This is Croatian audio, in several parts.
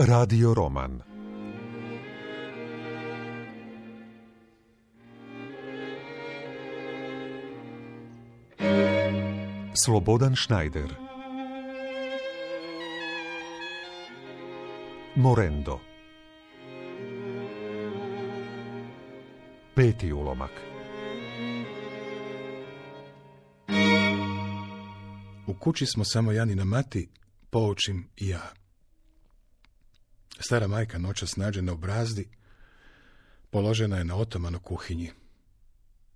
Radio Roman. Slobodan Schneider. Morendo. Peti ulomak. U kući smo samo Janina mati, Poučim i ja. Stara majka noćas nađena u brazdi, položena je na otoman u kuhinji.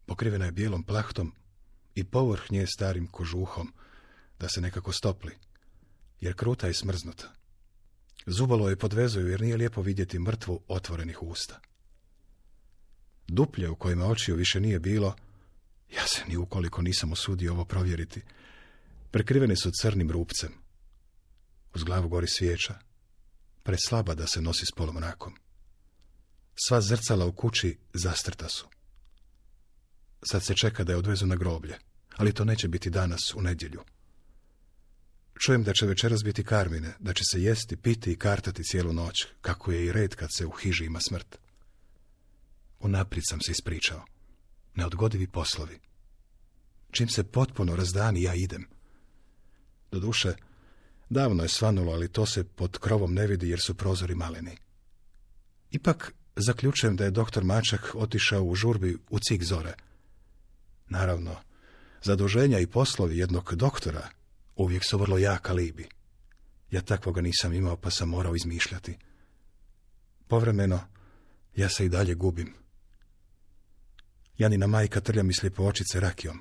Pokrivena je bijelom plahtom i povrh nje starim kožuhom, da se nekako stopli, jer kruta je smrznuta. Zubalo je podvezuju jer nije lijepo vidjeti mrtvu otvorenih usta. Duplje u kojima očiju više nije bilo, ja se ni ukoliko nisam usudio ovo provjeriti, prekrivene su crnim rupcem. Uz glavu gori svijeća, preslaba da se nosi s polomrakom. Sva zrcala u kući zastrta su. Sad se čeka da je odvezu na groblje, ali to neće biti danas u nedjelju. Čujem da će večeras biti karmine, da će se jesti, piti i kartati cijelu noć, kako je i red kad se u hiži ima smrt. Unaprijed sam se ispričao. Neodgodivi poslovi. Čim se potpuno razdani, ja idem. Doduše, davno je svanulo, ali to se pod krovom ne vidi jer su prozori maleni. Ipak zaključujem da je doktor Mačak otišao u žurbi u cik zore. Naravno, zaduženja i poslovi jednog doktora uvijek su vrlo jak alibi. Ja takvoga nisam imao pa sam morao izmišljati. Povremeno, ja se i dalje gubim. Janina majka trlja mi slijepo očice rakijom.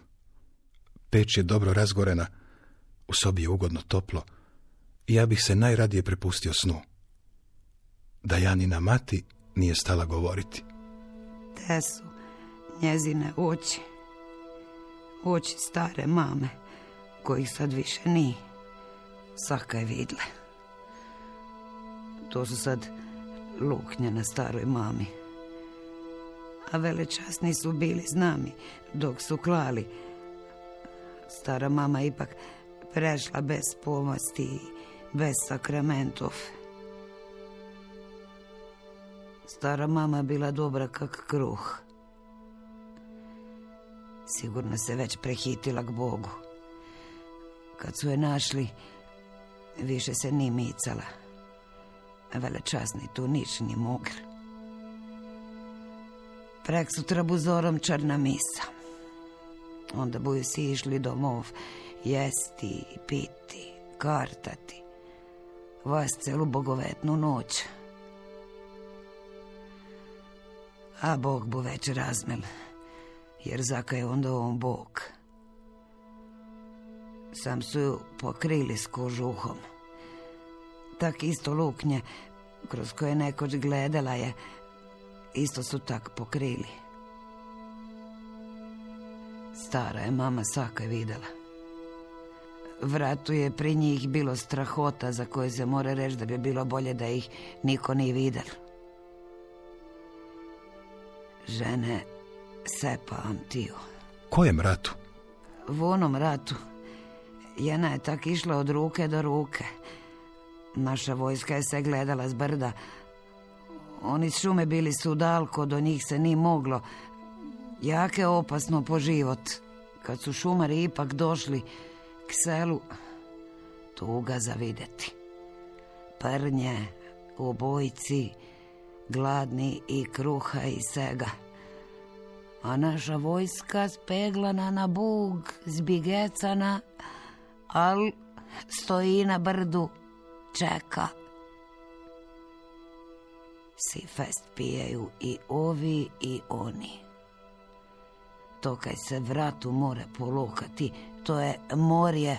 Peć je dobro razgorena, u sobi je ugodno toplo ja bih se najradije prepustio snu. Da Janina mati nije stala govoriti. Te su njezine oči. Oči stare mame, kojih sad više nije. Saka je vidle. To su sad luknje na staroj mami. A velečasni su bili z nami dok su klali. Stara mama ipak prešla bez pomosti bez sakramentov. Stara mama bila dobra kak kruh. Sigurno se već prehitila k Bogu. Kad su je našli, više se ni micala. Velečasni tu nič ni mogli. Prek sutra buzorom črna misa. Onda buju si išli domov jesti, piti, kartati. Vas celu bogovetnu noć. A Bog bu već razmel, jer zaka je onda on Bog. Sam su ju pokrili s kožuhom. Tak isto luknje, kroz koje nekoć gledala je, isto su tak pokrili. Stara je mama Saka videla. Vratu je pri njih bilo strahota za koje se mora reći da bi bilo bolje da ih niko nije videl. Žene se pamtiju. Kojem ratu? U onom ratu Jena je tak išla od ruke do ruke. Naša vojska je se gledala s brda. Oni s šume bili su dalko, do njih se ni moglo. Jake opasno po život. Kad su šumari ipak došli k selu, tuga za vidjeti. Prnje, obojci, gladni i kruha i sega. A naša vojska speglana na bug, zbigecana, al stoji na brdu, čeka. Si fest pijeju i ovi i oni. To kaj se vratu more polokati, to je morje,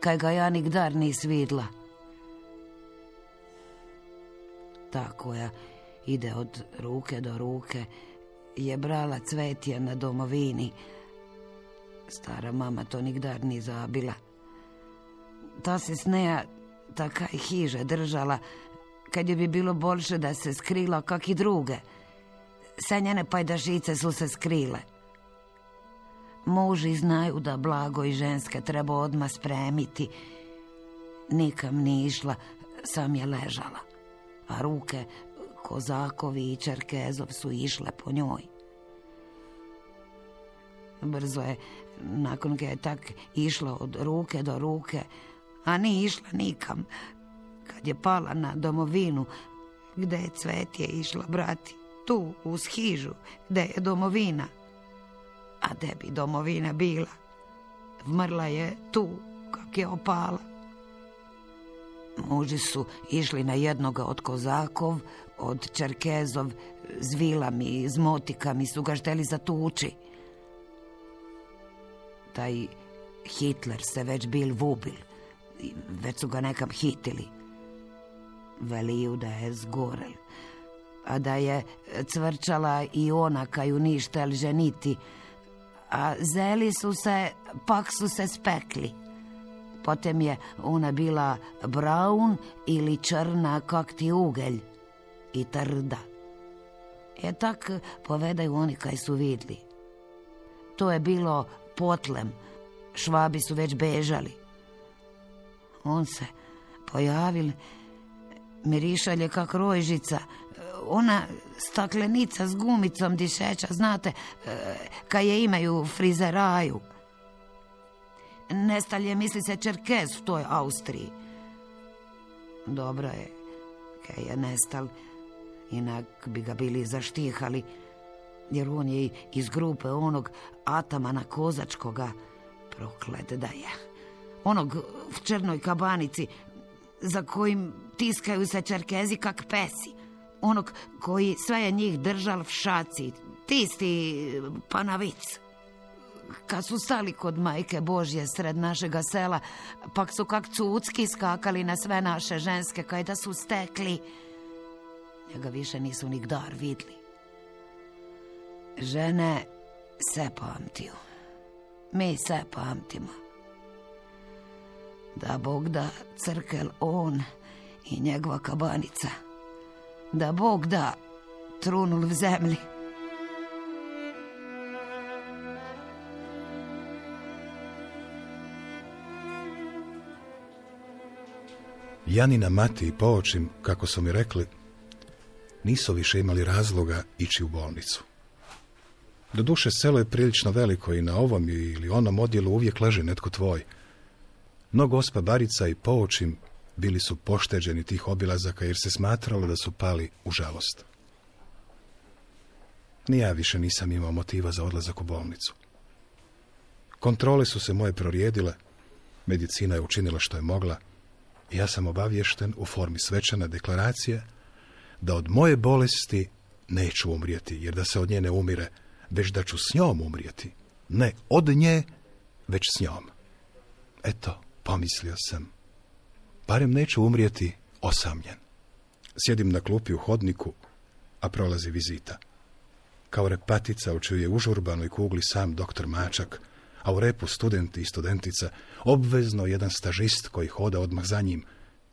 kaj ga ja nikdar nis vidla. Ta koja ide od ruke do ruke je brala cvetje na domovini. Stara mama to nikdar ni zabila. Ta se sneja takaj hiže držala, kad je bi bilo bolše da se skrila kak i druge. Sve njene pajdašice su se skrile. Muži znaju da blago i ženske treba odmah spremiti. Nikam ni išla, sam je ležala. a ruke Kozakovi i Čerkezov su išle po njoj. Brzo je, nakon ga je tak išla od ruke do ruke, a ni išla nikam, kad je pala na domovinu, gde je cvet je išla brati, tu uz hižu, gde je domovina. A gde bi domovina bila? Vmrla je tu, kak je opala. Muži su išli na jednoga od kozakov, od Čerkezov, s vilami, s motikami su ga šteli zatući. Taj Hitler se već bil vubil, već su ga nekam hitili. Veliju da je zgorel, a da je cvrčala i ona kaju ništel ženiti, a zeli su se, pak su se spekli. Potem je ona bila braun ili črna kak ti ugelj i trda. E tak povedaju oni kaj su vidli. To je bilo potlem, švabi su već bežali. On se pojavil, mirišalje kak rojžica, ona staklenica s gumicom dišeća, znate, kaj je imaju u frizeraju. Nestalje misli se Čerkez u toj Austriji. Dobro je, kaj je nestal, inak bi ga bili zaštihali, jer on je iz grupe onog atamana kozačkoga proklet da je. Onog v črnoj kabanici, za kojim tiskaju se čerkezi kak pesi. Onog koji sve je njih držal v šaci, tisti panavic. Kad su stali kod majke Božje sred našega sela, pak su kak cucki skakali na sve naše ženske, kaj da su stekli. Njega više nisu nigdar vidli. Žene se pamtiju. Mi se pamtimo. Da Bog da crkel on i njegova kabanica. Da Bog da trunul v zemlji. Janina mati i poočim, kako su mi rekli, nisu više imali razloga ići u bolnicu. Doduše, selo je prilično veliko i na ovom ili onom odjelu uvijek leži netko tvoj. No gospa Barica i poočim bili su pošteđeni tih obilazaka jer se smatralo da su pali u žalost. Ni ja više nisam imao motiva za odlazak u bolnicu. Kontrole su se moje prorijedile, medicina je učinila što je mogla i ja sam obavješten u formi svečane deklaracije da od moje bolesti neću umrijeti, jer da se od nje ne umire, već da ću s njom umrijeti. Ne od nje, već s njom. Eto, pomislio sam. Barem neću umrijeti osamljen. Sjedim na klupi u hodniku, a prolazi vizita. Kao repatica u čiju je užurbanoj kugli sam doktor Mačak, a u repu studenti i studentica, obvezno jedan stažist koji hoda odmah za njim,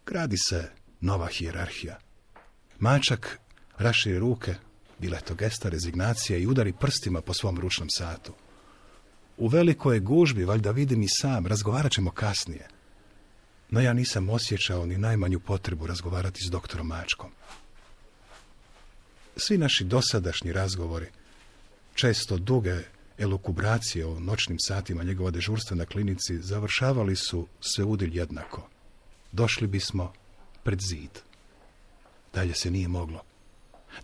gradi se nova hijerarhija. Mačak raširi ruke, bila je to gesta rezignacije i udari prstima po svom ručnom satu. U velikoj gužbi, valjda vidim i sam, razgovarat ćemo kasnije. No ja nisam osjećao ni najmanju potrebu razgovarati s doktorom Mačkom. Svi naši dosadašnji razgovori, često duge elukubracije o noćnim satima njegova dežurstva na klinici, završavali su sve udilj jednako. Došli bismo pred zid. Dalje se nije moglo.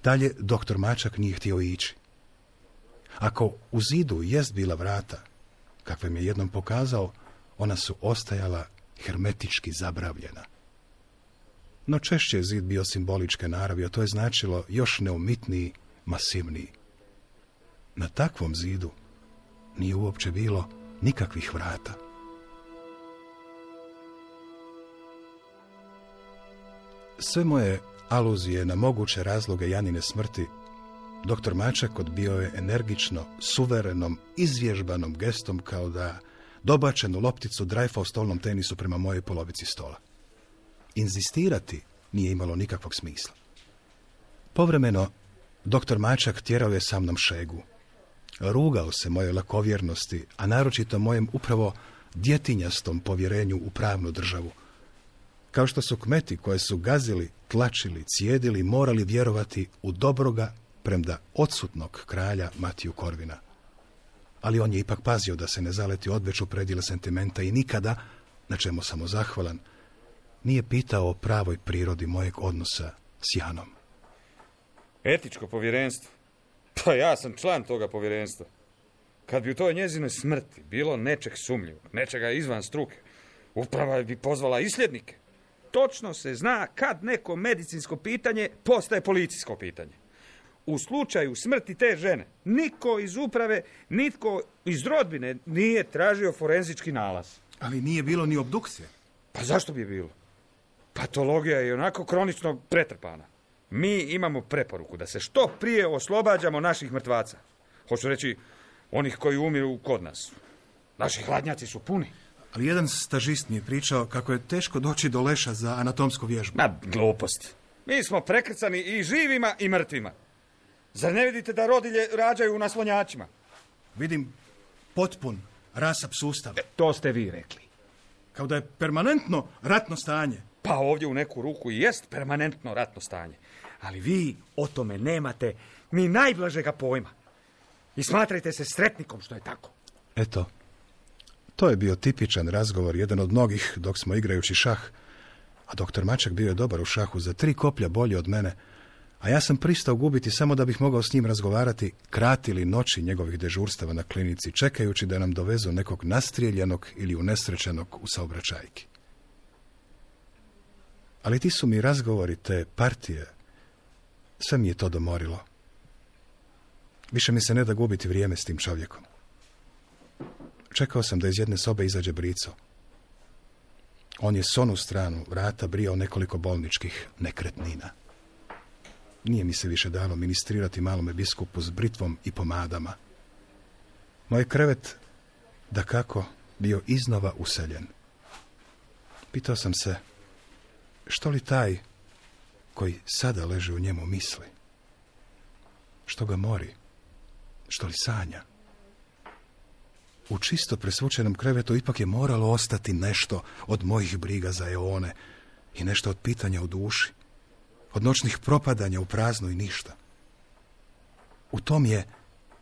Dalje doktor Mačak nije htio ići. Ako u zidu jest bila vrata, kakve mi je jednom pokazao, ona su ostajala hermetički zabravljena. No češće je zid bio simboličke naravi, a to je značilo još neumitniji, masivniji. Na takvom zidu nije uopće bilo nikakvih vrata. Sve moje aluzije na moguće razloge Janine smrti, doktor Mačak odbio je energično, suverenom, izvježbanom gestom kao da dobačenu lopticu drajfa u stolnom tenisu prema mojoj polovici stola. Inzistirati nije imalo nikakvog smisla. Povremeno, doktor Mačak tjerao je sa mnom šegu. Rugao se moje lakovjernosti, a naročito mojem upravo djetinjastom povjerenju u pravnu državu. Kao što su kmeti koje su gazili, tlačili, cijedili, morali vjerovati u dobroga premda odsutnog kralja Matiju Korvina. Ali on je ipak pazio da se ne zaleti odveću predjela sentimenta i nikada, na čemu sam mu zahvalan, nije pitao o pravoj prirodi mojeg odnosa s Janom. Etičko povjerenstvo. Pa ja sam član toga povjerenstva. Kad bi u toj njezinoj smrti bilo nečeg sumnjivog, nečega izvan struke, uprava bi pozvala isljednike. Točno se zna kad neko medicinsko pitanje postaje policijsko pitanje. U slučaju smrti te žene, niko iz uprave, nitko iz rodbine nije tražio forenzički nalaz. Ali nije bilo ni obdukcije. Pa zašto bi bilo? Patologija je onako kronično pretrpana. Mi imamo preporuku da se što prije oslobađamo naših mrtvaca. Hoću reći, onih koji umiru kod nas. Naši hladnjaci su puni. Ali jedan stažist mi je pričao kako je teško doći do leša za anatomsku vježbu. Ma, glupost. Mi smo prekrcani i živima i mrtvima. Zar ne vidite da rodilje rađaju u naslonjačima? Vidim potpun rasap sustav. E, to ste vi rekli. Kao da je permanentno ratno stanje. Pa ovdje u neku ruku i jest permanentno ratno stanje. Ali vi o tome nemate ni najblažega pojma. I smatrajte se sretnikom što je tako. Eto, to je bio tipičan razgovor, jedan od mnogih dok smo igrajući šah. A doktor Mačak bio je dobar u šahu, za tri koplja bolje od mene. A ja sam pristao gubiti samo da bih mogao s njim razgovarati, kratili noći njegovih dežurstava na klinici, čekajući da nam dovezu nekog nastrijeljenog ili unesrećenog u saobraćajki. Ali ti su mi razgovori te partije, sve mi je to domorilo. Više mi se ne da gubiti vrijeme s tim čovjekom. Čekao sam da iz jedne sobe izađe brico. On je s onu stranu vrata brijao nekoliko bolničkih nekretnina. Nije mi se više dalo ministrirati malome biskupu s britvom i pomadama. Moj krevet, da kako, bio iznova useljen. Pitao sam se, što li taj koji sada leži u njemu misli? Što ga mori? Što li sanja? U čisto presvučenom krevetu ipak je moralo ostati nešto od mojih briga za eone i nešto od pitanja u duši, od noćnih propadanja u prazno i ništa. U tom je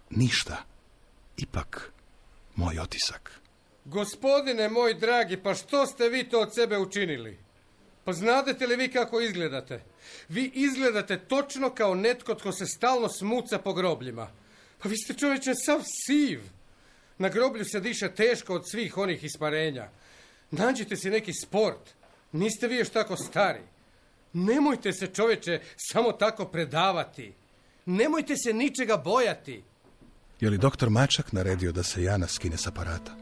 ništa, ipak moj otisak. Gospodine moj dragi, pa što ste vi to od sebe učinili? Pa znadete li vi kako izgledate? Vi izgledate točno kao netko tko se stalno smuca po grobljima. Pa vi ste čovječe sav siv. Na groblju se diše teško od svih onih isparenja. Nađite si neki sport. Niste vi još tako stari. Nemojte se čovječe samo tako predavati. Nemojte se ničega bojati. Je li doktor Mačak naredio da se Jana skine s aparata?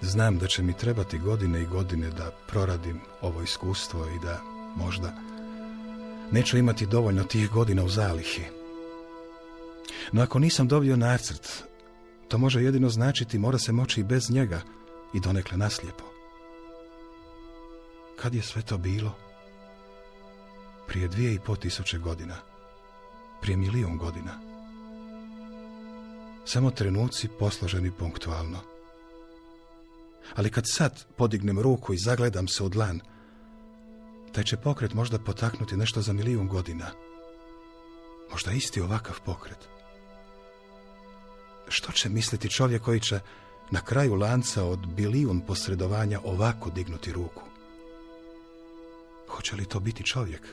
Znam da će mi trebati godine i godine da proradim ovo iskustvo i da možda neću imati dovoljno tih godina u zalihi. No ako nisam dobio nacrt, to može jedino značiti mora se moći i bez njega i donekle naslijepo. Kad je sve to bilo? Prije dvije i po tisuće godina. Prije milijun godina. Samo trenuci posloženi punktualno. Ali kad sad podignem ruku i zagledam se u dlan, taj će pokret možda potaknuti nešto za milijun godina. Možda isti ovakav pokret. Što će misliti čovjek koji će na kraju lanca od bilijun posredovanja ovako dignuti ruku? Hoće li to biti čovjek?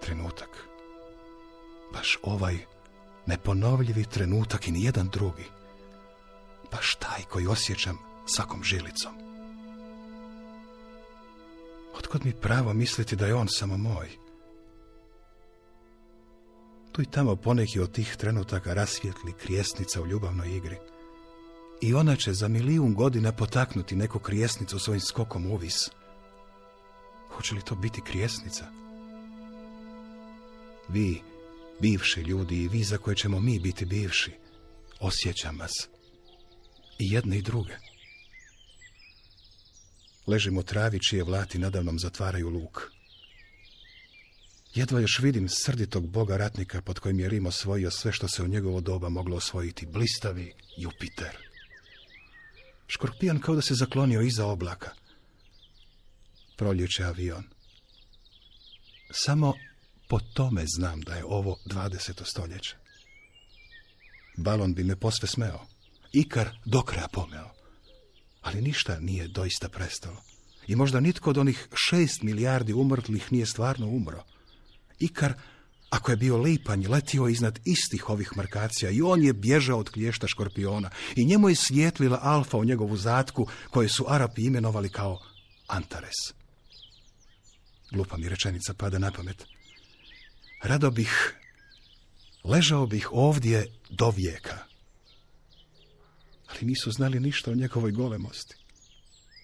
Trenutak. Baš ovaj neponovljivi trenutak i nijedan drugi. Baš taj koji osjećam svakom žilicom. Otkud mi pravo misliti da je on samo moj? I tamo poneki od tih trenutaka rasvjetli krijesnica u ljubavnoj igri. I ona će za milijun godina potaknuti neku krijesnicu svojim skokom uvis. Hoće li to biti krijesnica? Vi, bivši ljudi i vi za koje ćemo mi biti bivši, osjećam vas. I jedne i druge. Ležim u travi čije vlati nadavnom zatvaraju luk. Jedva još vidim srditog boga ratnika pod kojim je Rim osvojio sve što se u njegovo doba moglo osvojiti. Blistavi Jupiter. Škorpijan kao da se zaklonio iza oblaka. Proljeće avion. Samo po tome znam da je ovo 20. stoljeće. Balon bi me posve smeo. Ikar do kraja pomeo. Ali ništa nije doista prestalo. I možda nitko od onih šest milijardi umrtlih nije stvarno umro. Ikar, ako je bio lipanj, letio iznad istih ovih markacija i on je bježao od klješta škorpiona i njemu je svijetlila alfa u njegovu zatku koje su Arapi imenovali kao Antares. Glupa mi rečenica pada na pamet. Rado bih, ležao bih ovdje do vijeka. Ali nisu znali ništa o njegovoj golemosti.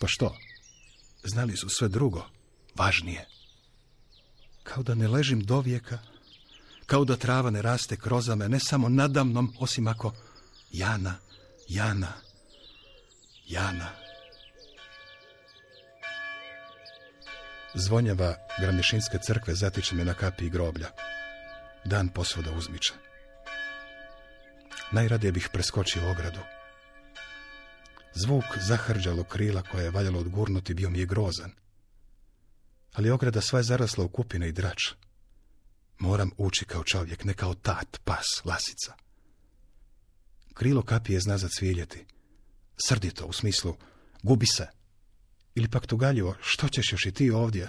Pa što? Znali su sve drugo, važnije. Kao da ne ležim do vijeka, kao da trava ne raste krozame, ne samo nadamnom, osim ako Jana, Jana, Jana. Zvonjava Granešinske crkve zatiče me na kapi i groblja. Dan posvuda uzmiče. Najradije bih preskočio ogradu. Zvuk zahrđalo krila koje je valjalo odgurnuti bio mi je grozan. Ali ograda sva je zarasla u kupine i drač. Moram ući kao čovjek, ne kao tat, pas, lasica. Krilo kapije zna zacvijeljeti. Srdito, u smislu, gubi se. Ili pak tugaljivo, što ćeš još i ti ovdje?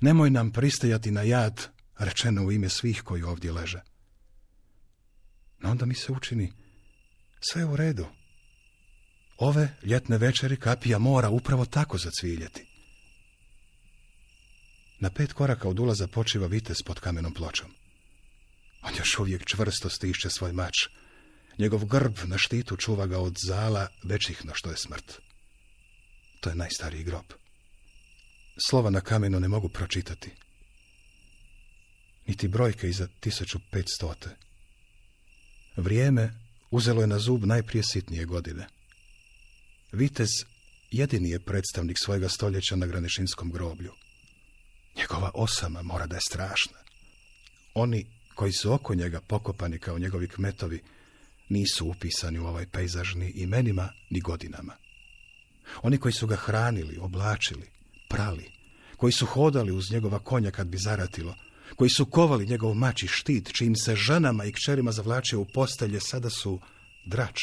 Nemoj nam pristajati na jad, rečeno u ime svih koji ovdje leže. No onda mi se učini, sve u redu. Ove ljetne večeri kapija mora upravo tako zacviljeti. Na pet koraka od ulaza počiva vitez pod kamenom pločom. On još uvijek čvrsto stišće svoj mač. Njegov grb na štitu čuva ga od zala većih no što je smrt. To je najstariji grob. Slova na kamenu ne mogu pročitati. Niti brojke iza 1500. Vrijeme uzelo je na zub najprije sitnije godine. Vitez jedini je predstavnik svojega stoljeća na Granešinskom groblju. Njegova osama mora da je strašna. Oni koji su oko njega pokopani kao njegovi kmetovi nisu upisani u ovaj pejzaž ni imenima ni godinama. Oni koji su ga hranili, oblačili, prali, koji su hodali uz njegova konja kad bi zaratilo, koji su kovali njegov mač i štit, čim se ženama i kćerima zavlačio u postelje, sada su drač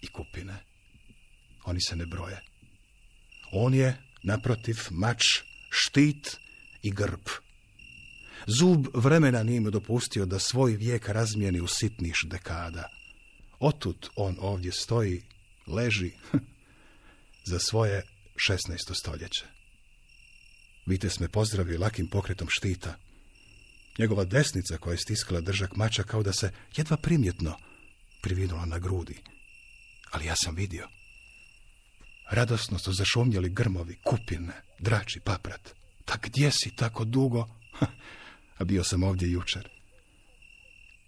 i kupine. Oni se ne broje. On je, naprotiv, mač, štit i grb. Zub vremena nije mu dopustio da svoj vijek razmijeni u sitniš dekada. Otut on ovdje stoji, leži za svoje 16. stoljeće. Vites me pozdravio lakim pokretom štita. Njegova desnica koja je stiskala držak mača kao da se jedva primjetno privinula na grudi. Ali ja sam vidio. Radosno su zašumljali grmovi, kupine, drači, paprat. Ta gdje si tako dugo? A bio sam ovdje jučer.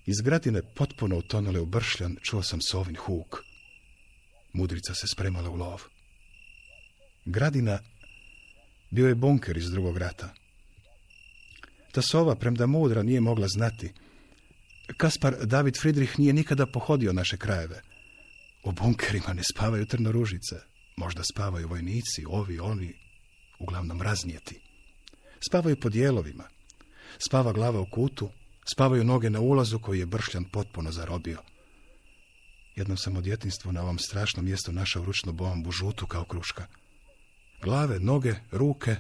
Iz gradine potpuno utonule u bršljan čuo sam sovin huk. Mudrica se spremala u lov. Gradina bio je bunker iz drugog rata. Ta sova, premda mudra, nije mogla znati. Kaspar David Friedrich nije nikada pohodio naše krajeve. U bunkerima ne spavaju trnoružice. Možda spavaju vojnici, ovi, oni, uglavnom raznijeti. Spavaju po dijelovima. Spava glava u kutu, spavaju noge na ulazu koji je bršljan potpuno zarobio. Jednom sam od djetinstva na ovom strašnom mjestu našao ručnu bombu, žutu kao kruška. Glave, noge, ruke,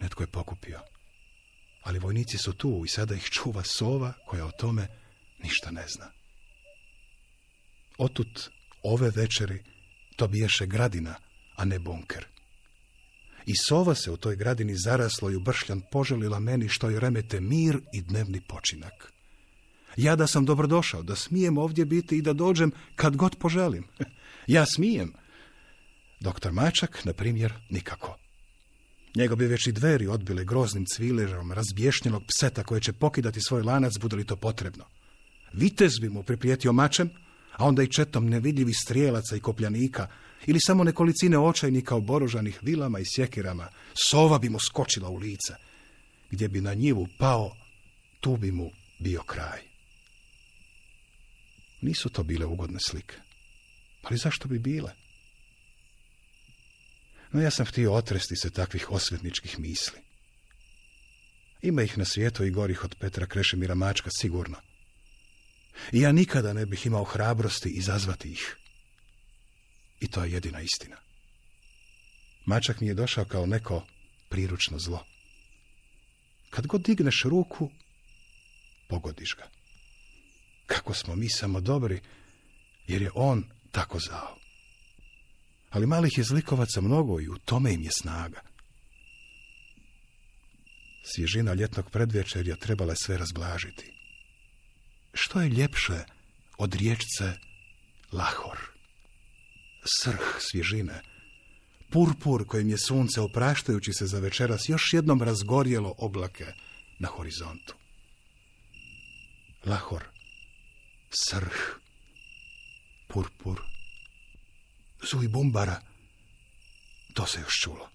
netko je pokupio. Ali vojnici su tu i sada ih čuva sova koja o tome ništa ne zna. Otut ove večeri to biješe gradina, a ne bunker. I sova se u toj gradini zaraslo i ubršljan poželila meni što je remete mir i dnevni počinak. Ja da sam dobrodošao, da smijem ovdje biti i da dođem kad god poželim. Ja smijem. Doktor Mačak, na primjer, nikako. Njego bi već i dveri odbile groznim cviležom razbješnjenog pseta koje će pokidati svoj lanac, bude li to potrebno. Vitez bi mu priprijetio mačem, a onda i četom nevidljivih strijelaca i kopljanika, ili samo nekolicine očajnika oborožanih vilama i sjekirama, sova bi mu skočila u lice, gdje bi na njivu pao tu bi mu bio kraj. Nisu to bile ugodne slike. Ali zašto bi bile? No ja sam htio otresti se takvih osvetničkih misli. Ima ih na svijetu i gorih od Petra Krešemira Mačka, sigurno. I ja nikada ne bih imao hrabrosti izazvati ih. I to je jedina istina. Mačak mi je došao kao neko priručno zlo. Kad god digneš ruku, pogodiš ga. Kako smo mi samo dobri, jer je on tako zao. Ali malih je zlikovaca mnogo i u tome im je snaga. Svježina ljetnog predvečerja trebala je sve razblažiti. Što je ljepše od riječce Lahor? Srh svježine, purpur kojim je sunce opraštajući se za večeras još jednom razgorjelo oblake na horizontu. Lahor, srh, purpur, zuj bumbara, to se još čulo.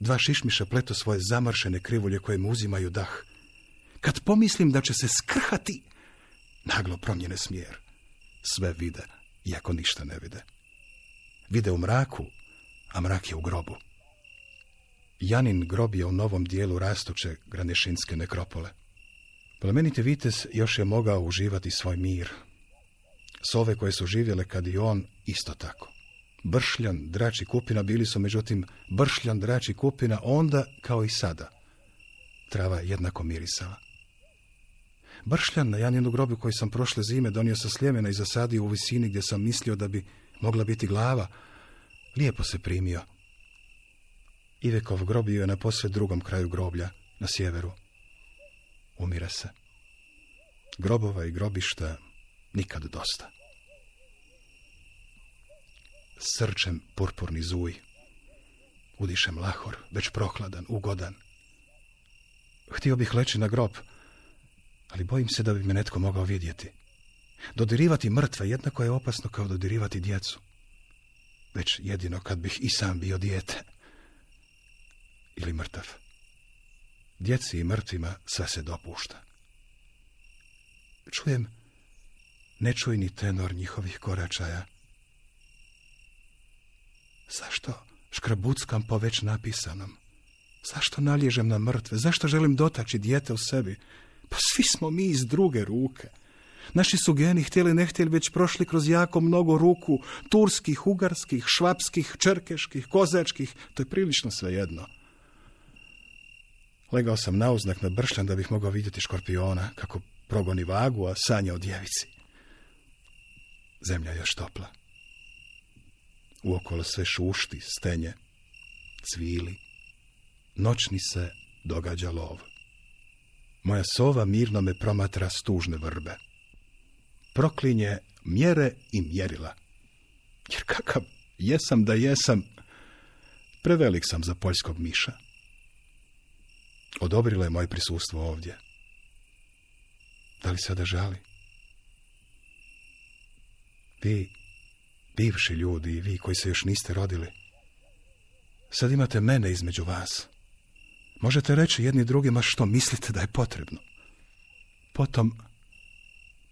Dva šišmiša pleto svoje zamršene krivulje koje mu uzimaju dah. Kad pomislim da će se skrhati, naglo promjene smjer. Sve vide, iako ništa ne vide. Vide u mraku, a mrak je u grobu. Janin grob je u novom dijelu rastuće granešinske nekropole. Plemeniti vitez još je mogao uživati svoj mir. Sove koje su živjele kad i on, isto tako. Bršljan, drači kupina bili su međutim bršljan, drači kupina onda kao i sada. Trava jednako mirisala. Bršljan na Janinu grobu koji sam prošle zime donio sa sljemena i zasadio u visini gdje sam mislio da bi mogla biti glava, lijepo se primio. Ivekov grob je na posve drugom kraju groblja, na sjeveru. Umire se. Grobova i grobišta nikad dosta srčem purpurni zuj. Udišem lahor, već prohladan, ugodan. Htio bih leći na grob, ali bojim se da bi me netko mogao vidjeti. Dodirivati mrtve jednako je opasno kao dodirivati djecu. Već jedino kad bih i sam bio dijete. Ili mrtav. Djeci i mrtvima sve se dopušta. Čujem nečujni tenor njihovih koračaja, Zašto škrabuckam po već napisanom? Zašto nalježem na mrtve? Zašto želim dotaći dijete u sebi? Pa svi smo mi iz druge ruke. Naši su geni, htjeli ne htjeli, već prošli kroz jako mnogo ruku, turskih, ugarskih, švapskih, črkeških, kozačkih, to je prilično svejedno. Legao sam na uznak na bršljan da bih mogao vidjeti škorpiona, kako progoni vagu, a sanja o djevici. Zemlja je još topla. Uokolo sve šušti, stenje, cvili. Noćni se događa lov. Moja sova mirno me promatra stužne vrbe. Proklinje mjere i mjerila. Jer kakav jesam da jesam, prevelik sam za poljskog miša. Odobrilo je moje prisustvo ovdje. Da li sada žali? Vi bivši ljudi i vi koji se još niste rodili. Sad imate mene između vas. Možete reći jedni drugima što mislite da je potrebno. Potom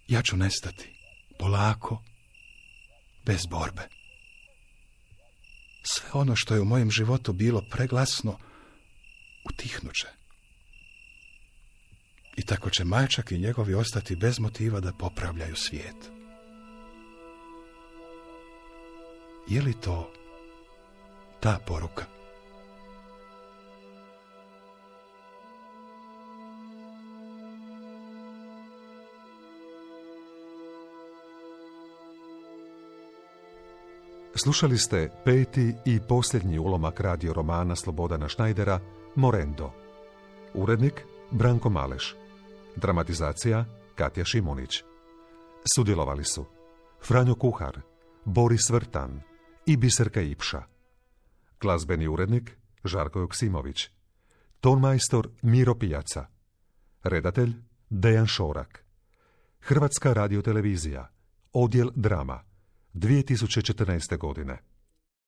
ja ću nestati. Polako, bez borbe. Sve ono što je u mojem životu bilo preglasno, utihnuće. I tako će majčak i njegovi ostati bez motiva da popravljaju svijet. Je li to ta poruka? Slušali ste peti i posljednji ulomak radio romana Slobodana Šnajdera Morendo. Urednik Branko Maleš. Dramatizacija Katja Šimunić. Sudjelovali su Franjo Kuhar, Boris Vrtan, i Biserka Ipša. Glazbeni urednik Žarko Joksimović. Tonmajstor Miro Pijaca. Redatelj Dejan Šorak. Hrvatska radiotelevizija. Odjel drama. 2014. godine.